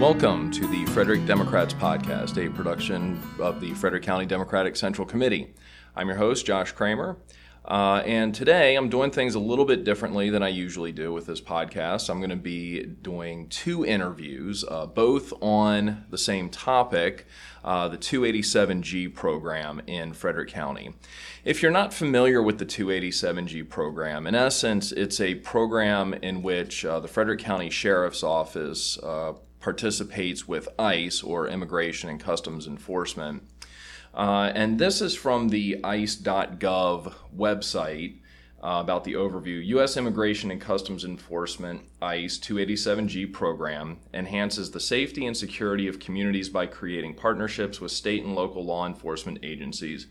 Welcome to the Frederick Democrats Podcast, a production of the Frederick County Democratic Central Committee. I'm your host, Josh Kramer. Uh, and today I'm doing things a little bit differently than I usually do with this podcast. I'm going to be doing two interviews, uh, both on the same topic uh, the 287G program in Frederick County. If you're not familiar with the 287G program, in essence, it's a program in which uh, the Frederick County Sheriff's Office uh, participates with ICE, or Immigration and Customs Enforcement uh, and this is from the ICE.gov website uh, about the overview. U.S. Immigration and Customs Enforcement ICE 287G program enhances the safety and security of communities by creating partnerships with state and local law enforcement agencies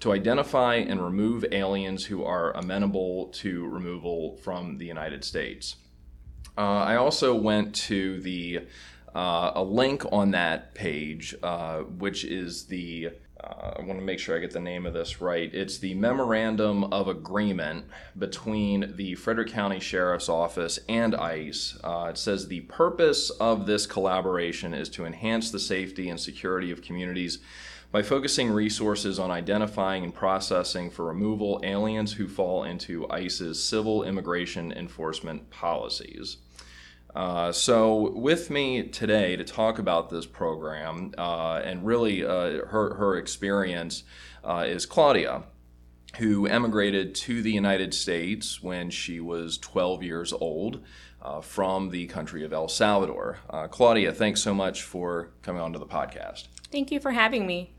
to identify and remove aliens who are amenable to removal from the United States. Uh, I also went to the uh, a link on that page, uh, which is the uh, I want to make sure I get the name of this right. It's the Memorandum of Agreement between the Frederick County Sheriff's Office and ICE. Uh, it says the purpose of this collaboration is to enhance the safety and security of communities by focusing resources on identifying and processing for removal aliens who fall into ICE's civil immigration enforcement policies. Uh, so, with me today to talk about this program uh, and really uh, her, her experience uh, is Claudia, who emigrated to the United States when she was 12 years old uh, from the country of El Salvador. Claudia, thanks so much for coming onto the podcast. Thank you for having me.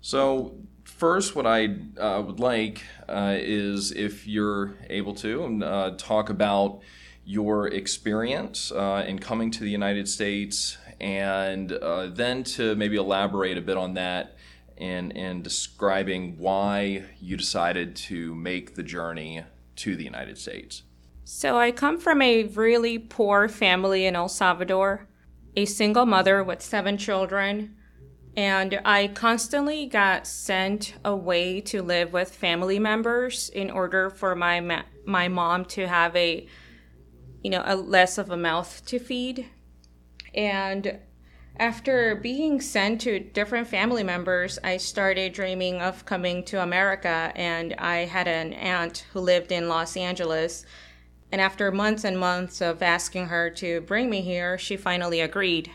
So, first, what I would like is if you're able to talk about your experience uh, in coming to the United States, and uh, then to maybe elaborate a bit on that and, and describing why you decided to make the journey to the United States. So, I come from a really poor family in El Salvador, a single mother with seven children. And I constantly got sent away to live with family members in order for my ma- my mom to have a you know, a less of a mouth to feed. And after being sent to different family members, I started dreaming of coming to America. And I had an aunt who lived in Los Angeles. And after months and months of asking her to bring me here, she finally agreed.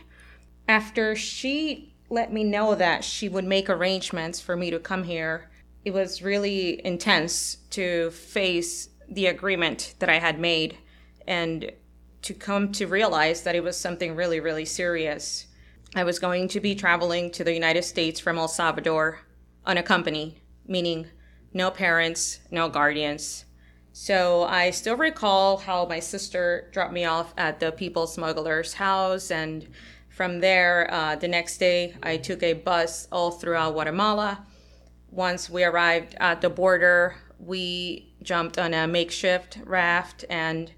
After she let me know that she would make arrangements for me to come here, it was really intense to face the agreement that I had made and to come to realize that it was something really, really serious. I was going to be traveling to the United States from El Salvador unaccompanied, meaning no parents, no guardians. So I still recall how my sister dropped me off at the people smuggler's house. And from there, uh, the next day, I took a bus all throughout Guatemala. Once we arrived at the border, we jumped on a makeshift raft and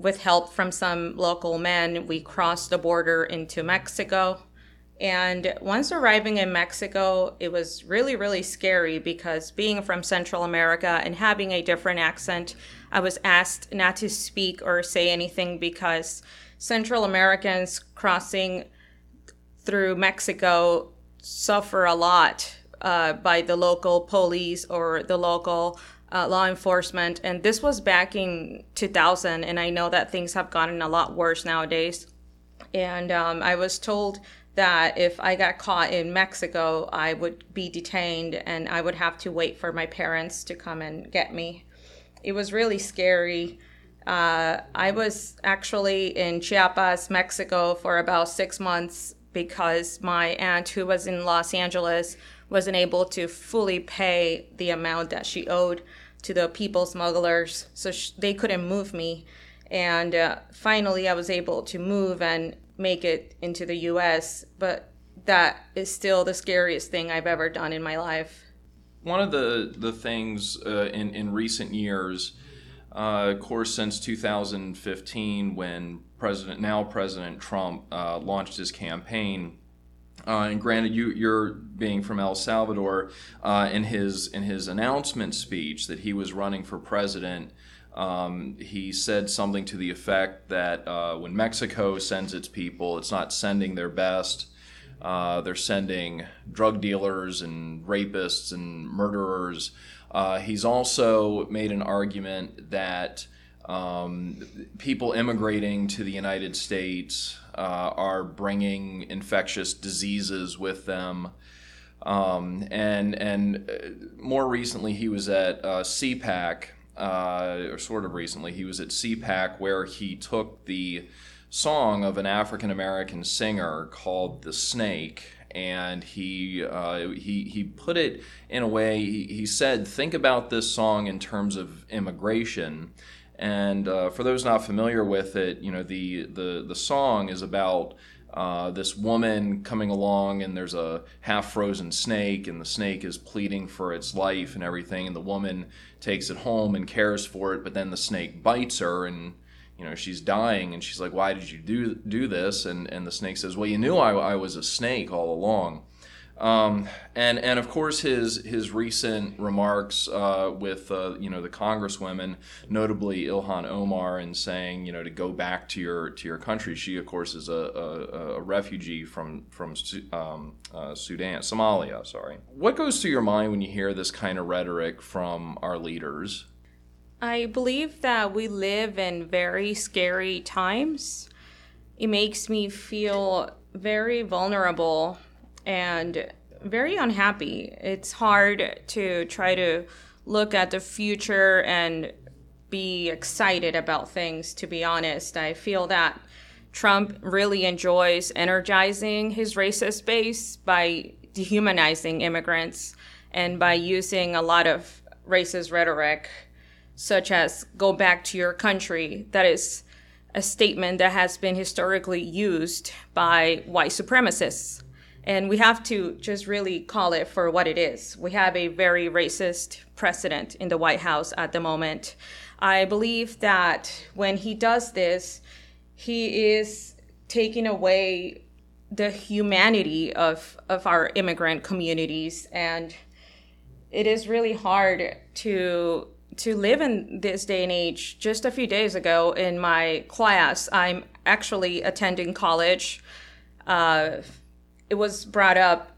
with help from some local men, we crossed the border into Mexico. And once arriving in Mexico, it was really, really scary because being from Central America and having a different accent, I was asked not to speak or say anything because Central Americans crossing through Mexico suffer a lot uh, by the local police or the local uh, law enforcement. And this was back in 2000, and I know that things have gotten a lot worse nowadays. And um, I was told that if I got caught in Mexico, I would be detained and I would have to wait for my parents to come and get me. It was really scary. Uh, I was actually in Chiapas, Mexico for about six months because my aunt, who was in Los Angeles, wasn't able to fully pay the amount that she owed to the people smugglers, so sh- they couldn't move me. And uh, finally, I was able to move and make it into the US, but that is still the scariest thing I've ever done in my life. One of the, the things uh, in, in recent years, uh, of course, since 2015, when President, now President Trump, uh, launched his campaign, uh, and granted, you, you're being from El Salvador. Uh, in his in his announcement speech that he was running for president Um, he said something to the effect that uh, when Mexico sends its people, it's not sending their best. Uh, they're sending drug dealers and rapists and murderers. Uh, he's also made an argument that um, people immigrating to the United States uh, are bringing infectious diseases with them. Um, and and uh, more recently, he was at uh, CPAC, uh, or sort of recently, he was at CPAC where he took the song of an African American singer called "The Snake." And he uh, he he put it in a way. He, he said, "Think about this song in terms of immigration." And uh, for those not familiar with it, you know the the the song is about uh, this woman coming along and there's a half frozen snake and the snake is pleading for its life and everything. And the woman takes it home and cares for it but then the snake bites her and you know she's dying. And she's like why did you do do this? And and the snake says well you knew i, I was a snake all along um, and and of course his his recent remarks uh, with uh, you know the congresswomen, notably Ilhan Omar, and saying you know to go back to your to your country. She of course is a, a, a refugee from from um, uh, Sudan, Somalia. Sorry. What goes through your mind when you hear this kind of rhetoric from our leaders? I believe that we live in very scary times. It makes me feel very vulnerable and very unhappy. It's hard to try to look at the future and be excited about things, to be honest. I feel that Trump really enjoys energizing his racist base by dehumanizing immigrants and by using a lot of racist rhetoric, such as go back to your country. That is a statement that has been historically used by white supremacists and we have to just really call it for what it is. We have a very racist precedent in the White House at the moment. I believe that when he does this, he is taking away the humanity of, of our immigrant communities. And it is really hard to to live in this day and age. Just a few days ago in my class, I'm actually attending college. Uh, it was brought up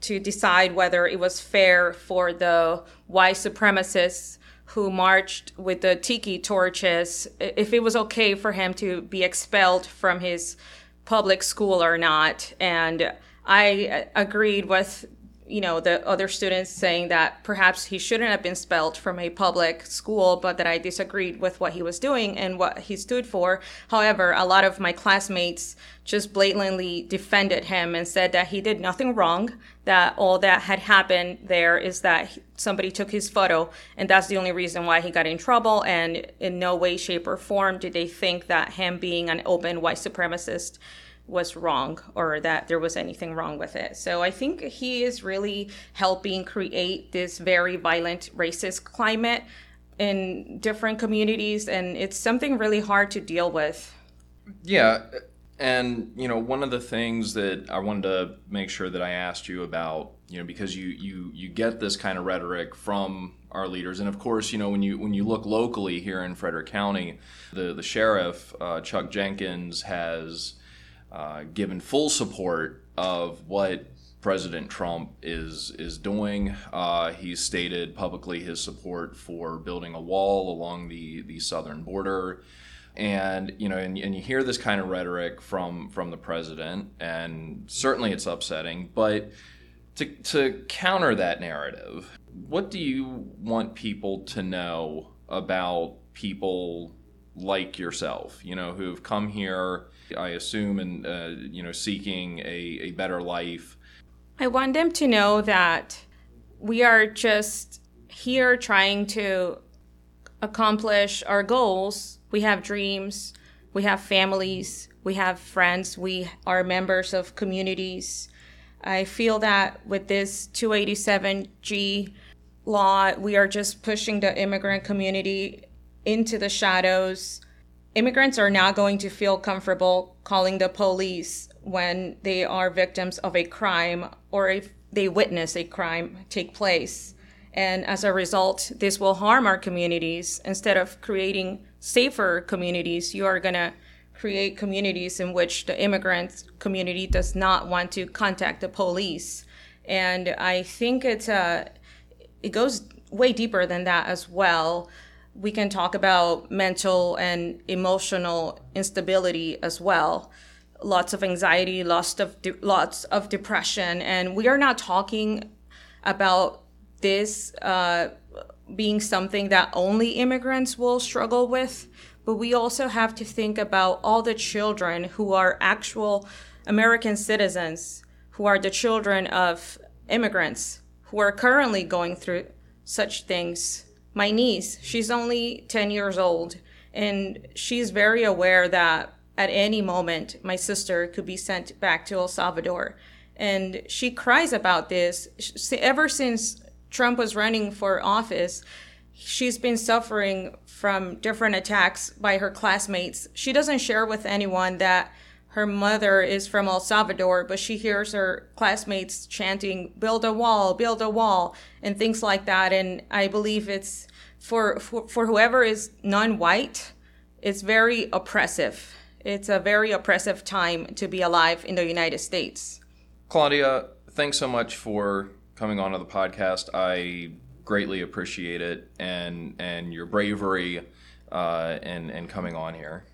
to decide whether it was fair for the white supremacists who marched with the tiki torches, if it was okay for him to be expelled from his public school or not. And I uh, agreed with you know the other students saying that perhaps he shouldn't have been expelled from a public school but that i disagreed with what he was doing and what he stood for. However a lot of my classmates just blatantly defended him and said that he did nothing wrong that all that had happened there is that somebody took his photo and that's the only reason why he got in trouble and in no way shape or form did they think that him being an open white supremacist was wrong or that there was anything wrong with it. So I think he is really helping create this very violent racist climate in different communities and it's something really hard to deal with. Yeah, and you know, one of the things that I wanted to make sure that I asked you about, you know, because you you you get this kind of rhetoric from our leaders, and of course, you know, when you when you look locally here in Frederick County, the the sheriff uh, Chuck Jenkins has uh, given full support of what President Trump is is doing. Uh, stated publicly his support for building a wall along the the southern border, and you know, and, and you hear this kind of rhetoric from from the president, and certainly it's upsetting. But to to counter that narrative, what do you want people to know about people like yourself? You know, who've come here I assume, and uh, you know, seeking a, a better life. I want them to know that we are just here trying to accomplish our goals. We have dreams, we have families, we have friends, we are members of communities. I feel that with this 287G law, we are just pushing the immigrant community into the shadows immigrants are not going to feel comfortable calling the police when they are victims of a crime or if they witness a crime take place. And as a result, this will harm our communities. Instead of creating safer communities, you are going to create communities in which the immigrant community does not want to contact the police. And I think it's uh, it goes way deeper than that as well. We can talk about mental and emotional instability as well. Lots of anxiety, lots of de- lots of depression, and we are not talking about this uh, being something that only immigrants will struggle with but we also have to think about all the children who are actual American citizens, who are the children of immigrants, who are currently going through such things. My niece, she's only 10 years old, and she's very aware that at any moment my sister could be sent back to El Salvador. And she cries about this ever since Trump was running for office. She's been suffering from different attacks by her classmates. She doesn't share with anyone that her mother is from El Salvador, but she hears her classmates chanting, build a wall, build a wall, and things like that. And I believe it's for, for, for whoever is non white, it's very oppressive. It's a very oppressive time to be alive in the United States. Claudia, thanks so much for coming on to the podcast. I greatly appreciate it and and your bravery uh, and and coming on here.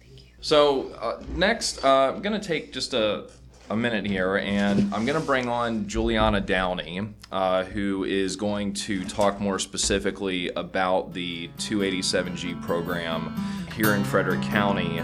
Thank you. So uh, next, uh, I'm gonna take just a a minute here, and I'm going to bring on Juliana Downey, uh, who is going to talk more specifically about the 287G program here in Frederick County.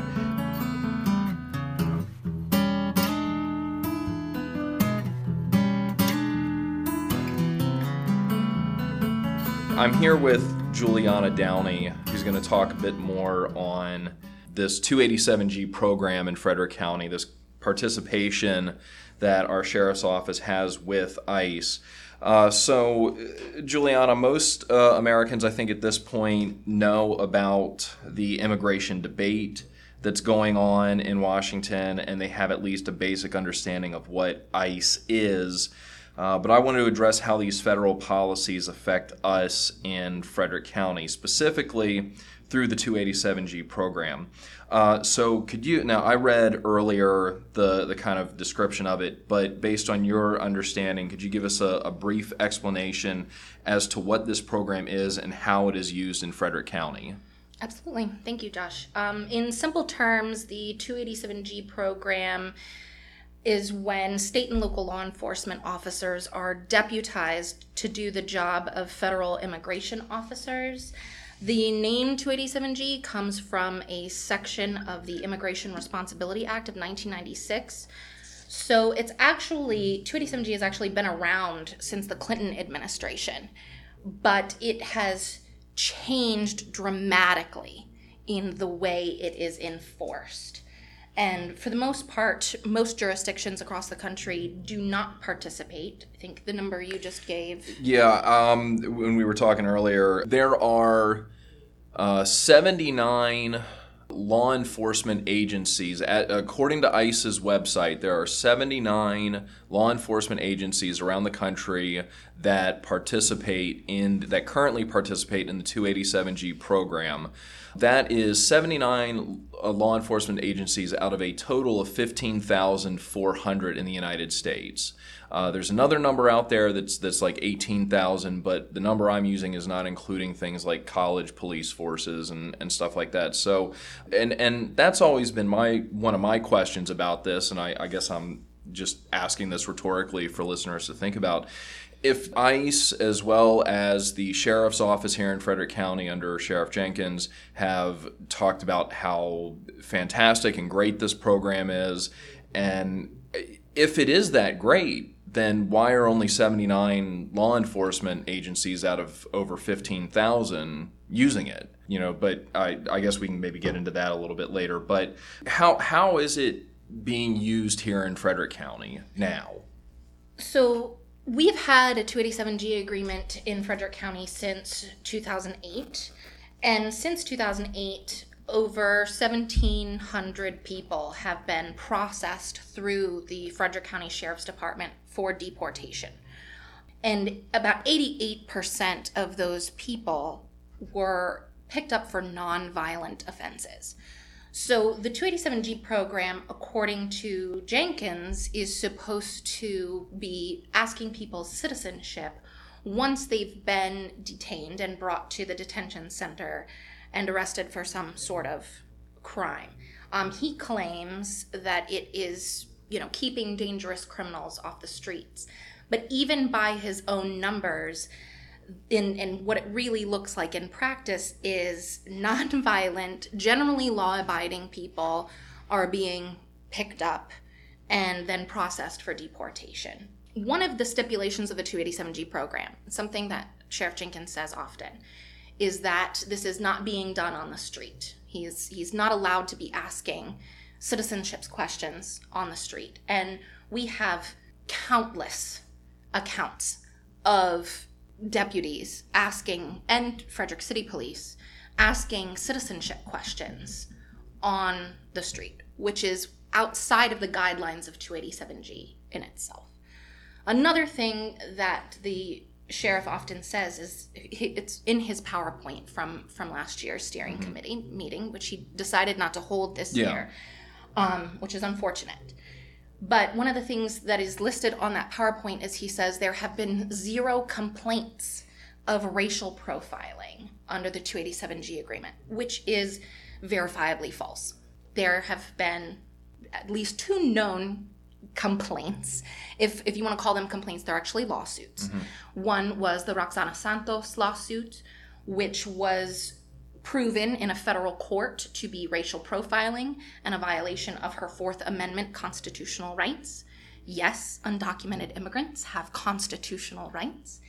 I'm here with Juliana Downey, who's going to talk a bit more on this 287G program in Frederick County, this participation that our sheriff's office has with ICE. Uh, so, Juliana, most uh, Americans, I think, at this point know about the immigration debate that's going on in Washington, and they have at least a basic understanding of what ICE is. Uh, but I want to address how these federal policies affect us in Frederick County, specifically through the 287G program. Uh, so, could you now? I read earlier the the kind of description of it, but based on your understanding, could you give us a, a brief explanation as to what this program is and how it is used in Frederick County? Absolutely. Thank you, Josh. Um, in simple terms, the 287G program is when state and local law enforcement officers are deputized to do the job of federal immigration officers. The name 287G comes from a section of the Immigration Responsibility Act of 1996. So it's actually, 287G has actually been around since the Clinton administration, but it has changed dramatically in the way it is enforced. And for the most part, most jurisdictions across the country do not participate. I think the number you just gave. Yeah, um, when we were talking earlier, there are uh, 79 law enforcement agencies. At, according to ICE's website, there are 79 law enforcement agencies around the country that participate in that currently participate in the 287G program. That is 79 uh, law enforcement agencies out of a total of 15,400 in the United States. Uh, there's another number out there that's that's like 18,000, but the number I'm using is not including things like college police forces and, and stuff like that. So, and and that's always been my one of my questions about this, and I, I guess I'm just asking this rhetorically for listeners to think about if ICE, as well as the sheriff's office here in Frederick County under Sheriff Jenkins, have talked about how fantastic and great this program is, and if it is that great, then why are only 79 law enforcement agencies out of over 15,000 using it? You know, but I, I guess we can maybe get into that a little bit later. But how how is it being used here in Frederick County now? So we've had a 287G agreement in Frederick County since 2008. And since 2008, over 1,700 people have been processed through the Frederick County Sheriff's Department for deportation. And about 88% of those people were picked up for nonviolent offenses. So the 287G program, according to Jenkins, is supposed to be asking people's citizenship once they've been detained and brought to the detention center and arrested for some sort of crime. Um, he claims that it is, you know, keeping dangerous criminals off the streets. But even by his own numbers, in, in what it really looks like in practice is nonviolent, generally law abiding people are being picked up and then processed for deportation. One of the stipulations of the 287G program, something that Sheriff Jenkins says often, is that this is not being done on the street. He's, he's not allowed to be asking citizenship questions on the street. And we have countless accounts of deputies asking, and Frederick City Police asking citizenship questions on the street, which is outside of the guidelines of 287G in itself. Another thing that the sheriff often says is it's in his PowerPoint from from last year's steering mm-hmm. committee meeting, which he decided not to hold this yeah. year, um, which is unfortunate. But one of the things that is listed on that PowerPoint is he says there have been zero complaints of racial profiling under the 287G agreement, which is verifiably false. There have been at least two known complaints. If, if you want to call them complaints, they're actually lawsuits. Mm-hmm. One was the Roxana Santos lawsuit, which was proven in a federal court to be racial profiling and a violation of her Fourth Amendment constitutional rights. Yes, undocumented immigrants have constitutional rights.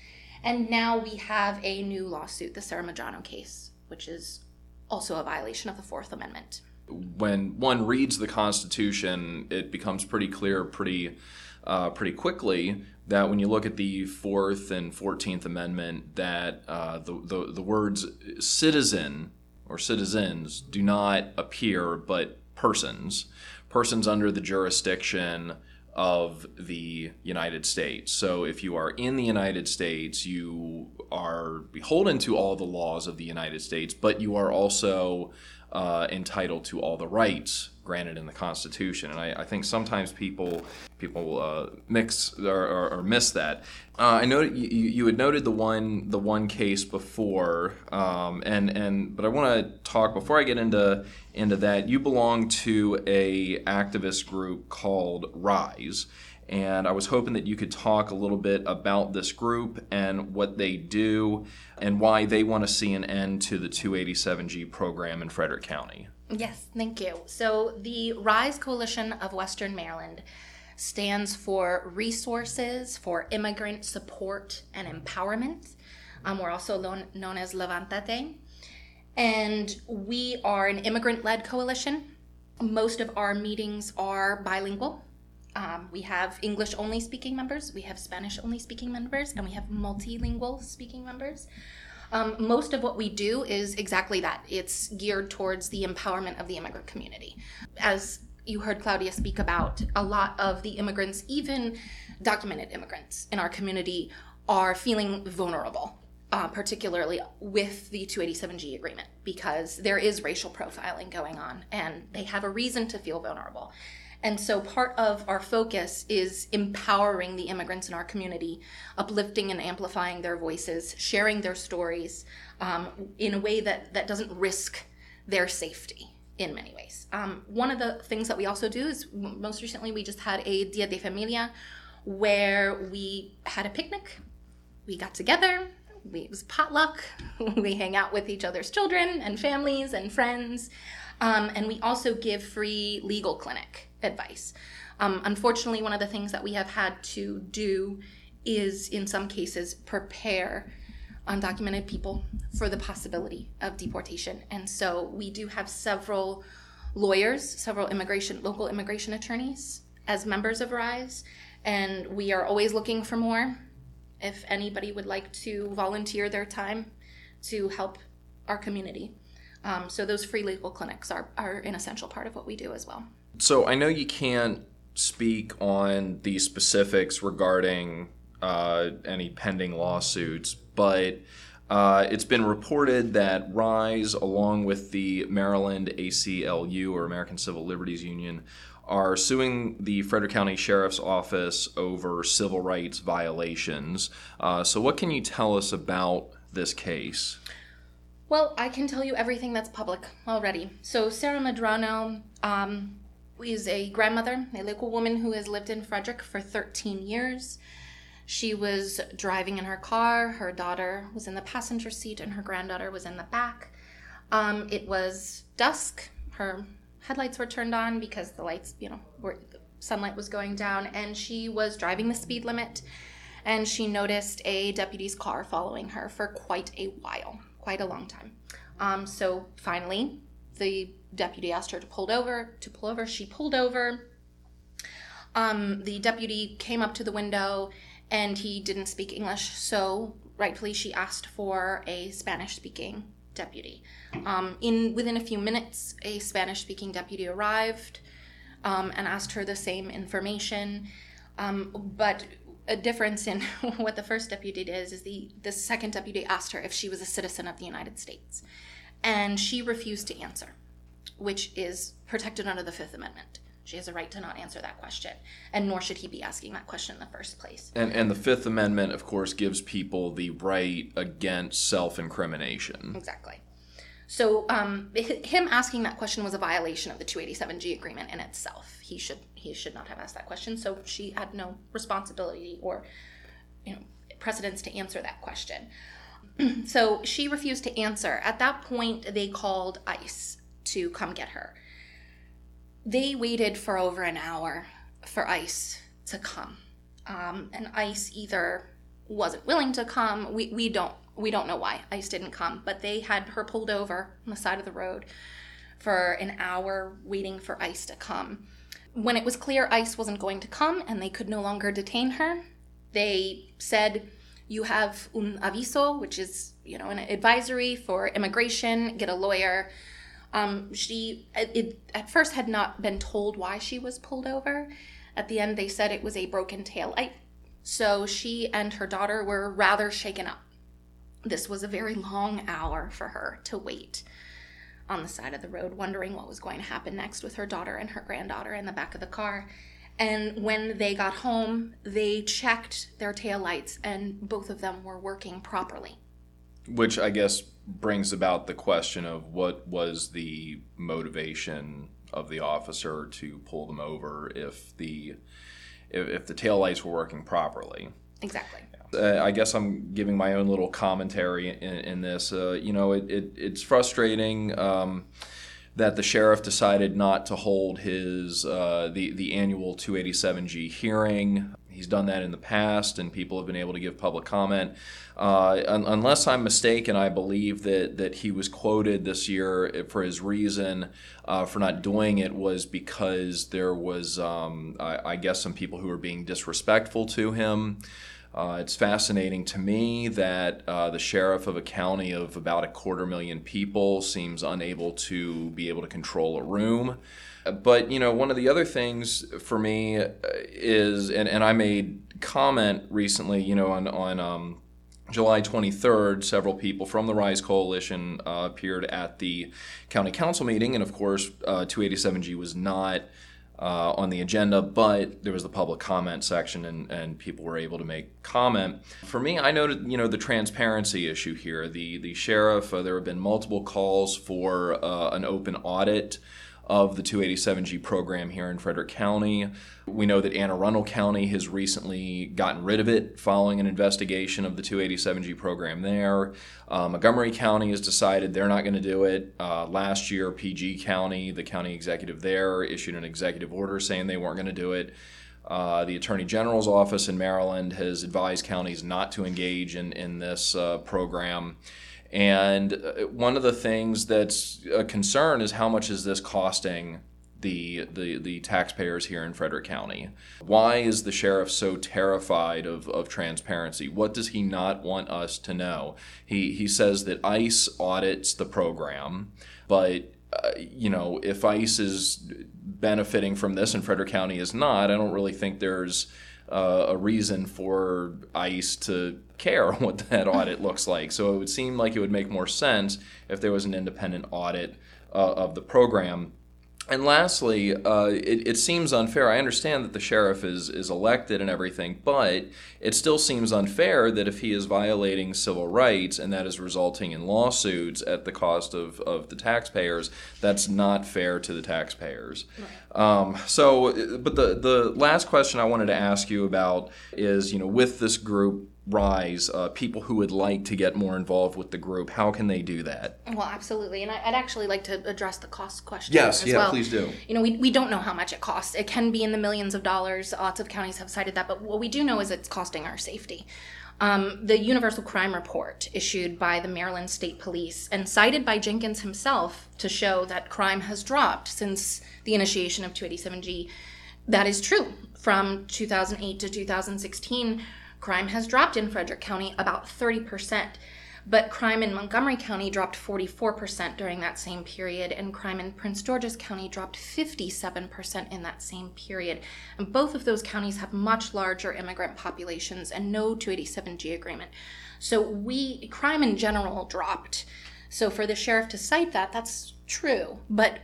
And now we have a new lawsuit, the Sarah Majano case, which is also a violation of the Fourth Amendment. When one reads the Constitution, it becomes pretty clear pretty uh, pretty quickly that when you look at the Fourth and Fourteenth Amendment, that uh, the, the, the words citizen or citizens do not appear, but persons, persons under the jurisdiction of the United States. So if you are in the United States, you are beholden to all the laws of the United States, but you are also uh, entitled to all the rights granted in the Constitution. And I, I think sometimes people people uh, mix or, or, or, miss that. Uh, I know you, you had noted the one the one case before, um, and and but I want to talk before I get into into that. You belong to a activist group called Rise and I was hoping that you could talk a little bit about this group and what they do and why they want to see an end to the 287G program in Frederick County. Yes, thank you. So, the RISE Coalition of Western Maryland stands for Resources for Immigrant Support and Empowerment. Um, we're also known, known as Levantate. And we are an immigrant led coalition. Most of our meetings are bilingual. Um, we have English only speaking members, we have Spanish only speaking members, and we have multilingual speaking members. Um, most of what we do is exactly that. It's geared towards the empowerment of the immigrant community. As you heard Claudia speak about, a lot of the immigrants, even documented immigrants in our community, are feeling vulnerable. Uh, particularly with the 287G agreement, because there is racial profiling going on and they have a reason to feel vulnerable. And so part of our focus is empowering the immigrants in our community, uplifting and amplifying their voices, sharing their stories um, in a way that, that doesn't risk their safety in many ways. Um, one of the things that we also do is most recently we just had a Dia de Familia where we had a picnic. We got together, we, it was potluck. we hang out with each other's children and families and friends. Um, and we also give free legal clinic advice. Um, unfortunately, one of the things that we have had to do is, in some cases, prepare undocumented people for the possibility of deportation. And so we do have several lawyers, several immigration, local immigration attorneys as members of RISE, and we are always looking for more. If anybody would like to volunteer their time to help our community. Um, so those free legal clinics are, are an essential part of what we do as well. So I know you can't speak on the specifics regarding uh, any pending lawsuits, but uh, it's been reported that RISE, along with the Maryland ACLU or American Civil Liberties Union, are suing the Frederick County Sheriff's Office over civil rights violations. Uh, so, what can you tell us about this case? Well, I can tell you everything that's public already. So, Sarah Medrano um, is a grandmother, a local woman who has lived in Frederick for 13 years. She was driving in her car. Her daughter was in the passenger seat, and her granddaughter was in the back. Um, it was dusk. Her headlights were turned on because the lights, you know, were sunlight was going down, and she was driving the speed limit. And she noticed a deputy's car following her for quite a while, quite a long time. Um, so finally, the deputy asked her to pull over. To pull over, she pulled over. Um, the deputy came up to the window, and he didn't speak English, so rightfully she asked for a Spanish-speaking deputy. Um, in within a few minutes, a Spanish-speaking deputy arrived um, and asked her the same information. Um, but a difference in what the first deputy did is, is the the second deputy asked her if she was a citizen of the United States, and she refused to answer, which is protected under the Fifth Amendment. She has a right to not answer that question, and nor should he be asking that question in the first place. And, and the Fifth Amendment, of course, gives people the right against self incrimination. Exactly. So um, him asking that question was a violation of the 287G agreement in itself. He should he should not have asked that question. So she had no responsibility or you know precedence to answer that question. so she refused to answer. At that point, they called ICE to come get her. They waited for over an hour for ICE to come, um, and ICE either wasn't willing to come. We we don't we don't know why ICE didn't come, but they had her pulled over on the side of the road for an hour waiting for ICE to come. When it was clear ICE wasn't going to come and they could no longer detain her, they said, "You have un aviso, which is you know an advisory for immigration. Get a lawyer." Um, she it, at first had not been told why she was pulled over. At the end, they said it was a broken tail light. So she and her daughter were rather shaken up this was a very long hour for her to wait on the side of the road, wondering what was going to happen next with her daughter and her granddaughter in the back of the car. And when they got home, they checked their taillights, and both of them were working properly. Which I guess brings about the question of what was the motivation of the officer to pull them over if the if, if the taillights were working properly. Exactly. Uh, I guess I'm giving my own little commentary in, in this. Uh, you know, it, it, it's frustrating um, that the sheriff decided not to hold his uh, the the annual 287G hearing. He's done that in the past, and people have been able to give public comment. Uh, un- unless I'm mistaken, I believe that that he was quoted this year for his reason uh, for not doing it was because there was, um, I, I guess, some people who were being disrespectful to him. Uh, it's fascinating to me that uh, the sheriff of a county of about a quarter million people seems unable to be able to control a room. But, you know, one of the other things for me uh, is, and, and I made comment recently, you know, on, on um, July 23rd, several people from the Rise Coalition uh, appeared at the county council meeting, and of course, uh, 287G was not uh, on the agenda, but there was the public comment section and, and people were able to make comment. For me, I noted, you know, the transparency issue here. The, the sheriff, uh, there have been multiple calls for uh, an open audit of the 287G program here in Frederick County. We know that Anne Arundel County has recently gotten rid of it following an investigation of the 287G program there. Uh, Montgomery County has decided they're not going to do it. Uh, last year, PG County, the county executive there, issued an executive order saying they weren't going to do it. Uh, the Attorney General's office in Maryland has advised counties not to engage in, in this uh, program. And uh, one of the things that's a concern is how much is this costing the, the, the taxpayers here in Frederick County? Why is the sheriff so terrified of, of transparency? What does he not want us to know? He, he says that ICE audits the program, but uh, you know, if ICE is benefiting from this and Frederick County is not, I don't really think there's uh, a reason for ICE to care what that audit looks like. So it would seem like it would make more sense if there was an independent audit uh, of the program. And lastly, uh, it, it, seems unfair. I understand that the sheriff is, is elected and everything, but it still seems unfair that if he is violating civil rights and that is resulting in lawsuits at the cost of, of the taxpayers, that's not fair to the taxpayers. Right. Um, so, but the, the last question I wanted to ask you about is, you know, with this group rise uh, people who would like to get more involved with the group how can they do that? Well absolutely and i'd actually like to address the cost question yes yeah well. please do. You know we, we don't know how much it costs. It can be in the millions of dollars. Lots of counties have cited that but what we do know is it's costing our safety. Um, the Universal Crime Report, issued by the Maryland State Police and cited by Jenkins himself to show that crime has dropped since the initiation of 287G, that is true. From 2008 to 2016, Crime has dropped in Frederick County about 30%, but crime in Montgomery County dropped 44% during that same period, and crime in Prince George's County dropped 57% in that same period. And both of those counties have much larger immigrant populations and no 287G agreement. So we crime in general dropped. So for the sheriff to cite that, that's true. But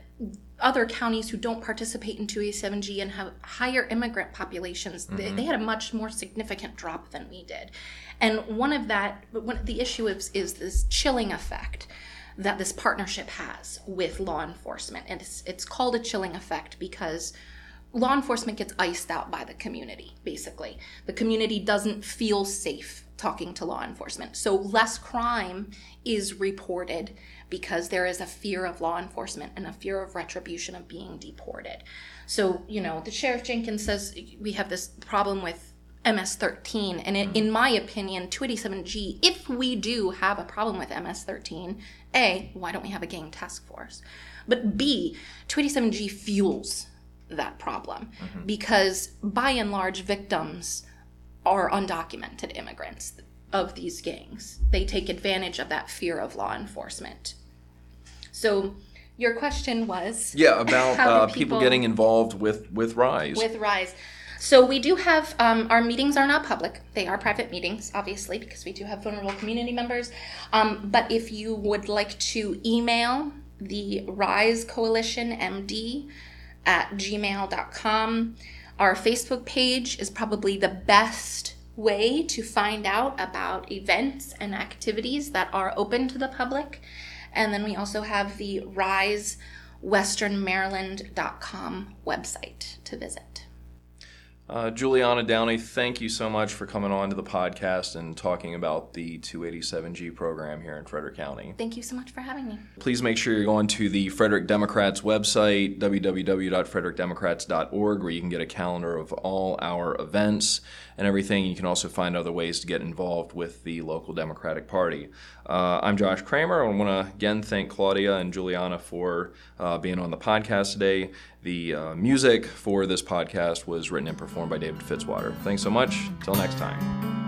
other counties who don't participate in 287G and have higher immigrant populations, mm-hmm. they, they, had a much more significant drop than we did. And one of that, one, the issue is, is this chilling effect that this partnership has with law enforcement. And it's, it's called a chilling effect because law enforcement gets iced out by the community, basically. The community doesn't feel safe talking to law enforcement. So less crime is reported because there is a fear of law enforcement and a fear of retribution of being deported. So, you know, the Sheriff Jenkins says we have this problem with MS 13. And it, in my opinion, 287G, if we do have a problem with MS 13, A, why don't we have a gang task force? But B, 287G fuels that problem mm-hmm. because by and large, victims are undocumented immigrants of these gangs. They take advantage of that fear of law enforcement. So, your question was yeah about uh, people, people, getting involved with with Rise. With Rise. So we do have um, our meetings are not public; they are private meetings, obviously, because we do have vulnerable community members. Um, but if you would like to email the Rise Coalition MD at gmail.com, our Facebook page is probably the best way to find out about events and activities that are open to the public. And then we also have the risewesternmaryland.com website to visit. Uh, Juliana Downey, thank you so much for coming on to the podcast and talking about the 287G program here in Frederick County. Thank you so much for having me. Please make sure you're going to the Frederick Democrats website, www.frederickdemocrats.org, where you can get a calendar of all our events and everything. You can also find other ways to get involved with the local Democratic Party. Uh, I'm Josh Kramer. I want to again thank Claudia and Juliana for uh, being on the podcast today. The uh, music for this podcast was written and performed by David Fitzwater. Thanks so much. Till next time.